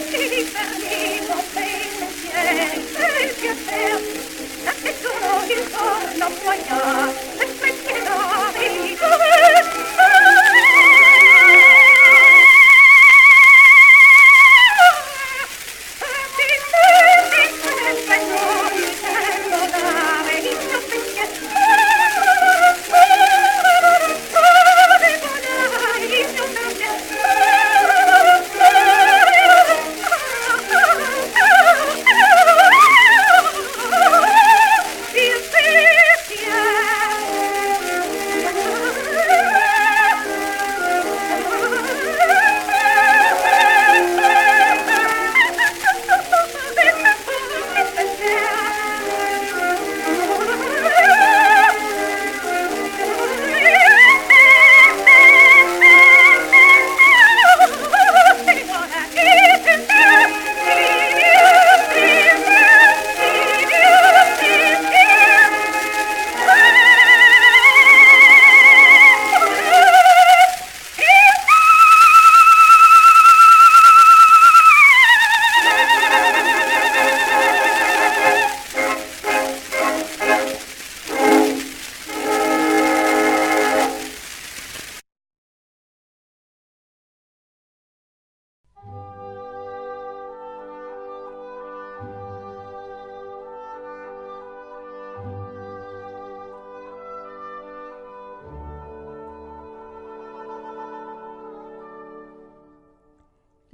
suis perdu, mon précieux, que faire?